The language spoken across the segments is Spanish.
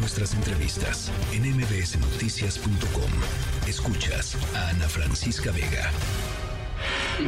nuestras entrevistas en mbsnoticias.com. Escuchas a Ana Francisca Vega.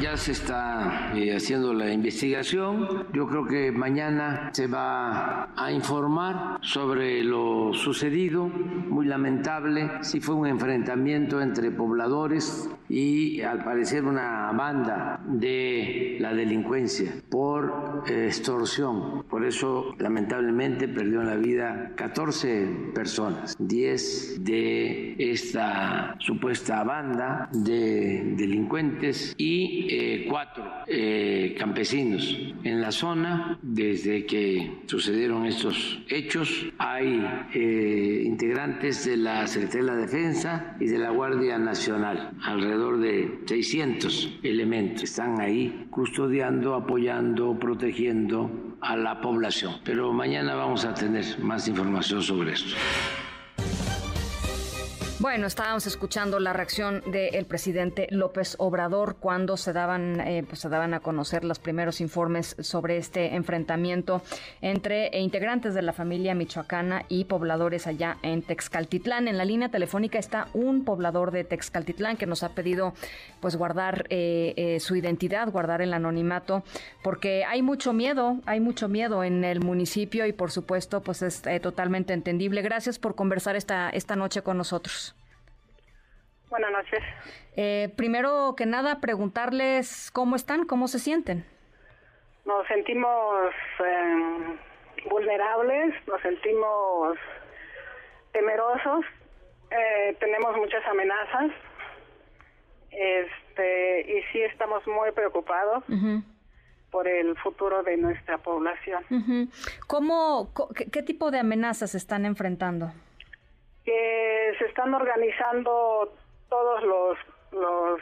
Ya se está eh, haciendo la investigación. Yo creo que mañana se va a informar sobre lo sucedido. Muy lamentable. Sí fue un enfrentamiento entre pobladores y al parecer una banda de la delincuencia por eh, extorsión. Por eso lamentablemente perdió la vida 14 personas, 10 de esta supuesta banda de delincuentes y eh, cuatro eh, campesinos en la zona. Desde que sucedieron estos hechos hay eh, integrantes de la Secretaría de Defensa y de la Guardia Nacional, alrededor de 600 elementos. Están ahí custodiando, apoyando, protegiendo a la población. Pero mañana vamos a tener más información sobre esto. Bueno, estábamos escuchando la reacción del presidente López Obrador cuando se daban, eh, pues se daban a conocer los primeros informes sobre este enfrentamiento entre integrantes de la familia michoacana y pobladores allá en Texcaltitlán. En la línea telefónica está un poblador de Texcaltitlán que nos ha pedido pues guardar eh, eh, su identidad, guardar el anonimato, porque hay mucho miedo, hay mucho miedo en el municipio y por supuesto pues es totalmente entendible. Gracias por conversar esta, esta noche con nosotros. Buenas noches. Eh, primero que nada, preguntarles cómo están, cómo se sienten. Nos sentimos em, vulnerables, nos sentimos temerosos, eh, tenemos muchas amenazas, este, y sí estamos muy preocupados. por el futuro de nuestra población. ¿Cómo, qué, tipo de amenazas están enfrentando? Que se están organizando todos los los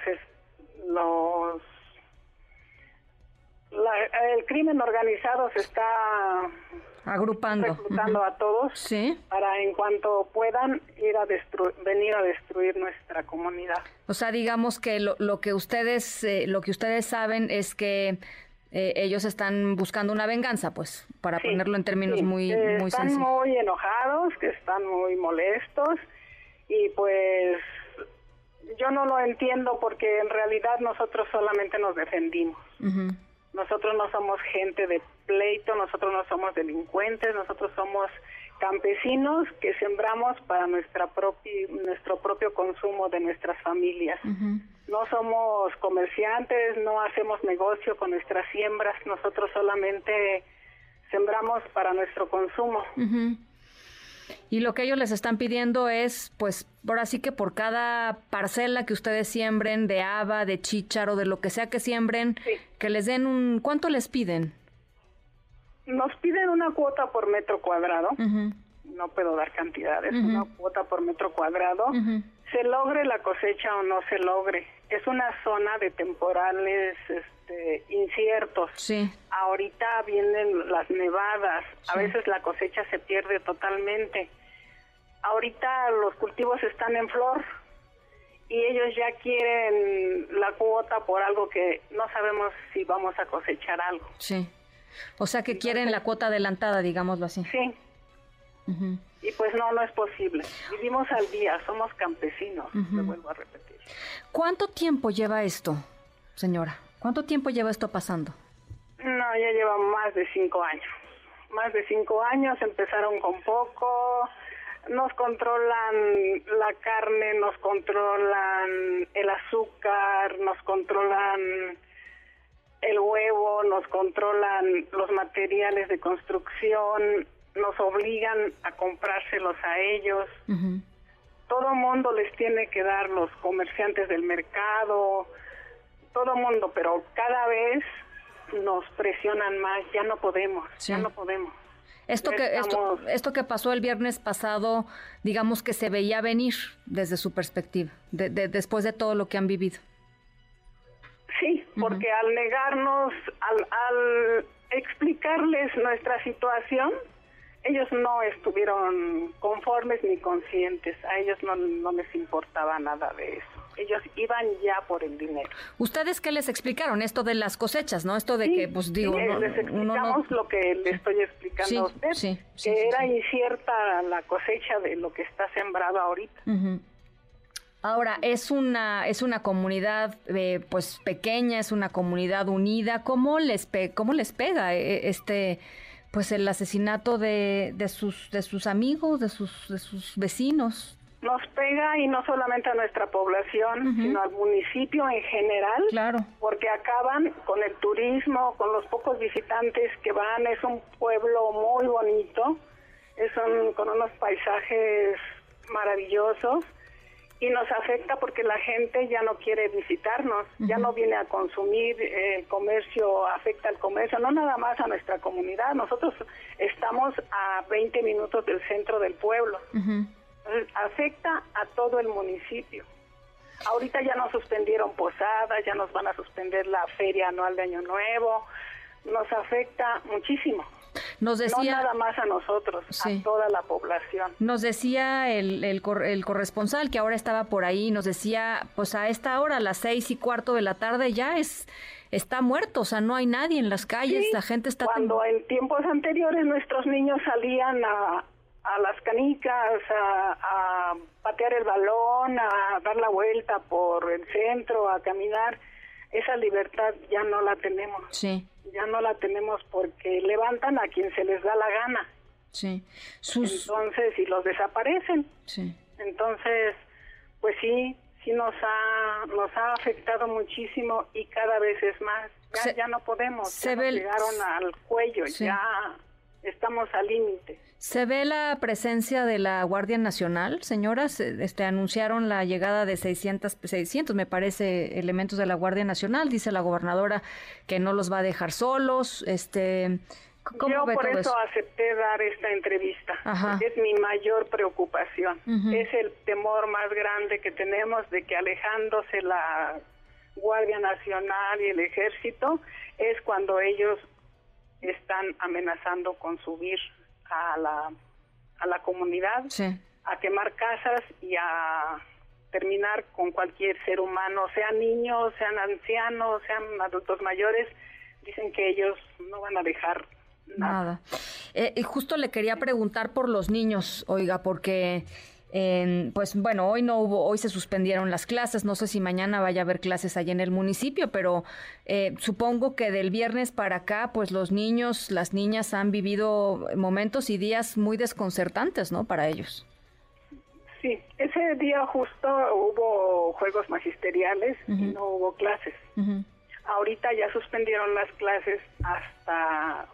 los el crimen organizado se está agrupando. reclutando a todos para en cuanto puedan ir a venir a destruir nuestra comunidad. O sea, digamos que lo, lo que ustedes eh, lo que ustedes saben es que eh, ellos están buscando una venganza, pues, para ponerlo en términos muy muy están muy enojados, que están muy molestos y pues yo no lo entiendo porque en realidad nosotros solamente nos defendimos. Nosotros no somos gente de pleito, nosotros no somos delincuentes, nosotros somos campesinos que sembramos para nuestra propia nuestro propio consumo de nuestras familias. No somos comerciantes, no hacemos negocio con nuestras siembras, nosotros solamente sembramos para nuestro consumo. Y lo que ellos les están pidiendo es, pues, por así que por cada parcela que ustedes siembren de haba, de chícharo, de lo que sea que siembren, que les den un... ¿Cuánto les piden? Nos piden una cuota por metro cuadrado. No puedo dar cantidades, una cuota por metro cuadrado. Se logre la cosecha o no se logre. Es una zona de temporales este, inciertos. Sí. Ahorita vienen las nevadas. A veces la cosecha se pierde totalmente ahorita los cultivos están en flor y ellos ya quieren la cuota por algo que no sabemos si vamos a cosechar algo. Sí. O sea que quieren la cuota adelantada, digámoslo así. Sí. Y pues no, no es posible. Vivimos al día, somos campesinos, me vuelvo a repetir. ¿Cuánto tiempo lleva esto, señora? ¿Cuánto tiempo lleva esto pasando? No, ya lleva más de cinco años. Más de cinco años, empezaron con poco, nos controlan la carne, nos controlan el azúcar, nos controlan el huevo, nos controlan los materiales de construcción, nos obligan a comprárselos a ellos. Todo mundo les tiene que dar los comerciantes del mercado, todo mundo, pero cada vez nos presionan más, ya no podemos, ya no podemos. Esto que, esto, esto que pasó el viernes pasado, digamos que se veía venir desde su perspectiva, de, después de todo lo que han vivido. Sí, porque al negarnos, al, al explicarles nuestra situación, ellos no estuvieron conformes ni conscientes, a ellos no, no les importaba nada de eso. Ellos iban ya por el dinero. ¿Ustedes qué les explicaron? Esto de las cosechas, ¿no? Esto de que, pues digo, les explicamos lo que le estoy explicando a usted, que era incierta la cosecha de lo que está sembrado ahorita. Ahora, es una, es una comunidad eh, pues pequeña, es una comunidad unida. ¿Cómo les, cómo les pega eh, este pues el asesinato de, de, sus, de sus amigos, de sus, de sus vecinos? Nos pega y no solamente a nuestra población, sino al municipio en general. Claro. Porque acaban con el turismo, con los pocos visitantes que van. Es un pueblo muy bonito, es con unos paisajes maravillosos y nos afecta porque la gente ya no quiere visitarnos, ya no viene a consumir, el comercio afecta al comercio, no nada más a nuestra comunidad, nosotros estamos a 20 minutos del centro del pueblo, afecta a todo el municipio. Ahorita ya nos suspendieron posadas, ya nos van a suspender la feria anual de Año Nuevo, nos afecta muchísimo. Nos decía, no nada más a nosotros, a toda la población. Nos decía el, el, corresponsal que ahora estaba por ahí, nos decía, pues a esta hora, a las seis y cuarto de la tarde, ya es está muerto, o sea, no hay nadie en las calles, la gente está... Cuando en tiempos anteriores nuestros niños salían a, a las canicas, a, a, patear el balón, a dar la vuelta por el centro, a caminar, esa libertad ya no la tenemos. Sí ya no la tenemos porque levantan a quien se les da la gana. Sí. Entonces, y los desaparecen. Sí. Entonces, pues sí, sí nos ha, nos ha afectado muchísimo y cada vez es más. Ya, ya no podemos, se ya llegaron al cuello, ya estamos al límite. ¿Se ve la presencia de la Guardia Nacional, señoras? Este, anunciaron la llegada de 600, 600, me parece, elementos de la Guardia Nacional. Dice la gobernadora que no los va a dejar solos. Este, Yo por eso, acepté dar esta entrevista. Es mi mayor preocupación. Es el temor más grande que tenemos de que alejándose la Guardia Nacional y el Ejército es cuando ellos están amenazando con subir a la, a la comunidad, a quemar casas y a terminar con cualquier ser humano, sean niños, sean ancianos, sean adultos mayores, dicen que ellos no van a dejar nada. Eh, y justo le quería preguntar por los niños, oiga, porque pues bueno, hoy no hubo, hoy se suspendieron las clases, no sé si mañana vaya a haber clases allá en el municipio, pero eh, supongo que del viernes para acá, pues los niños, las niñas han vivido momentos y días muy desconcertantes, ¿no? Para ellos. Sí, ese día justo hubo juegos magisteriales y no hubo clases. Ahorita ya suspendieron las clases hasta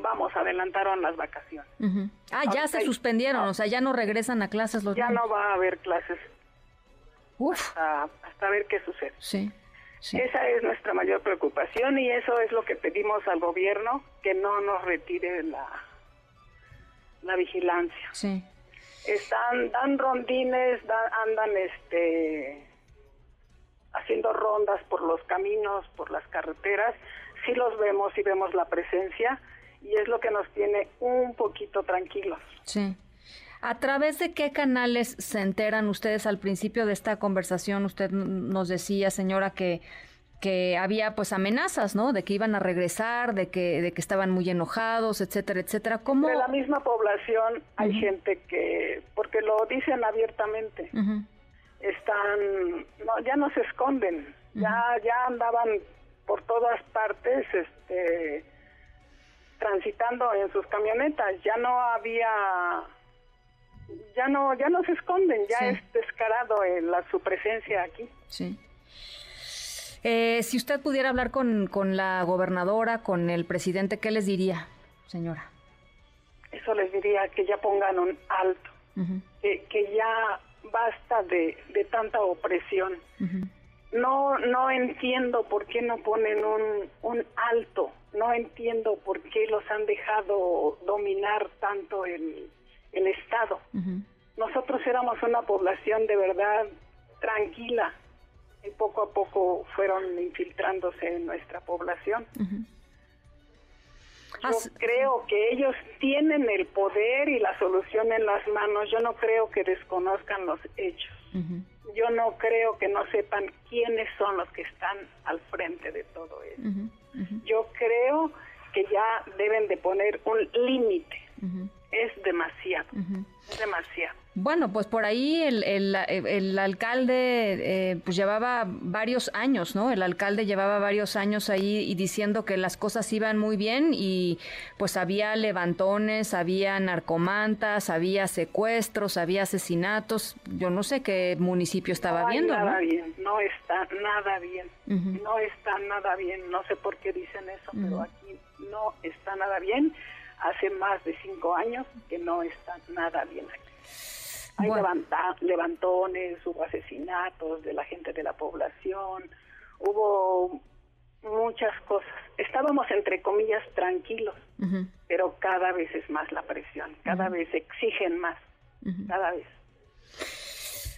vamos, adelantaron las vacaciones. Ah, ya se suspendieron, o sea, ya no regresan a clases los Ya no va a haber clases. Uf. Hasta, ver qué sucede. Sí, Esa es nuestra mayor preocupación y eso es lo que pedimos al gobierno, que no nos retire la, la vigilancia. Sí. Están, dan rondines, andan este haciendo rondas por los caminos, por las carreteras, sí los vemos y vemos la presencia, y es lo que nos tiene un poquito tranquilos. Sí. ¿A través de qué canales se enteran ustedes al principio de esta conversación? Usted nos decía, señora, que que había pues amenazas, ¿no? De que iban a regresar, de que de que estaban muy enojados, etcétera, etcétera. ¿Cómo? De la misma población hay gente que porque lo dicen abiertamente. Están no ya no se esconden, ya ya andaban por todas partes este transitando en sus camionetas, ya no había ya no ya no se esconden, ya es descarado la, su presencia aquí. Sí. Eh, si usted pudiera hablar con, con la gobernadora, con el presidente, ¿qué les diría, señora? Eso les diría que ya pongan un alto, que, que, ya basta de, de tanta opresión. No, no entiendo por qué no ponen un, un alto no entiendo por qué los han dejado dominar tanto el, el Estado. Nosotros éramos una población de verdad tranquila y poco a poco fueron infiltrándose en nuestra población. Yo creo que ellos tienen el poder y la solución en las manos. Yo no creo que desconozcan los hechos. Yo no creo que no sepan quiénes son los que están al frente de todo Yo creo que ya deben de poner un límite. Es demasiado, es demasiado. Bueno, pues por ahí el, el, alcalde eh, pues llevaba varios años, ¿no? El alcalde llevaba varios años ahí y diciendo que las cosas iban muy bien y pues había levantones, había narcomantas, había secuestros, había asesinatos. Yo no sé qué municipio estaba no viendo, nada bien, no está nada bien, no está nada bien. No sé por qué dicen eso, pero aquí no está nada bien. Hace más de cinco años que no está nada bien aquí. Hay levantones, hubo asesinatos de la gente de la población, hubo muchas cosas. Estábamos, entre comillas, tranquilos, pero cada vez es más la presión, cada vez exigen más, cada vez.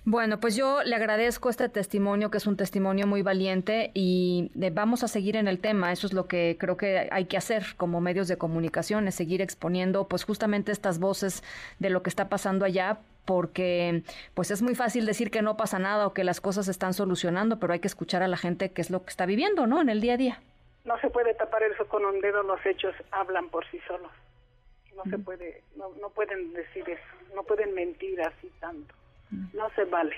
Bueno, pues yo le agradezco este testimonio, que es un testimonio muy valiente y vamos a seguir en el tema. Eso es lo que creo que hay que hacer como medios de comunicación, es seguir exponiendo pues justamente estas voces de lo que está pasando allá porque pues es muy fácil decir que no pasa nada o que las cosas se están solucionando, pero hay que escuchar a la gente qué es lo que está viviendo, ¿no? En el día a día. No se puede tapar eso con un dedo, los hechos hablan por sí solos. No se puede, no, no pueden decir eso, no pueden mentir así tanto. No se vale.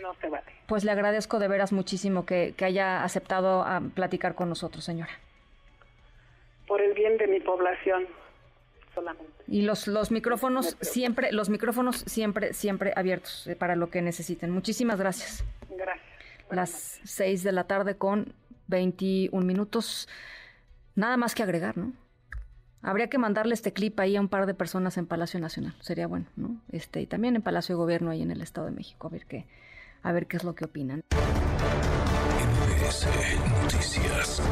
No se vale. Pues le agradezco de veras muchísimo que, haya aceptado a platicar con nosotros, señora. Por el bien de mi población solamente. Y los, los micrófonos siempre, los micrófonos siempre, siempre abiertos eh, para lo que necesiten. Muchísimas gracias. Gracias. Las seis de la tarde con 21 minutos. Nada más que agregar, ¿no? Habría que mandarle este clip ahí a un par de personas en Palacio Nacional, sería bueno, ¿no? Este, y también en Palacio de Gobierno ahí en el Estado de México, a ver qué, a ver qué es lo que opinan. Noticias.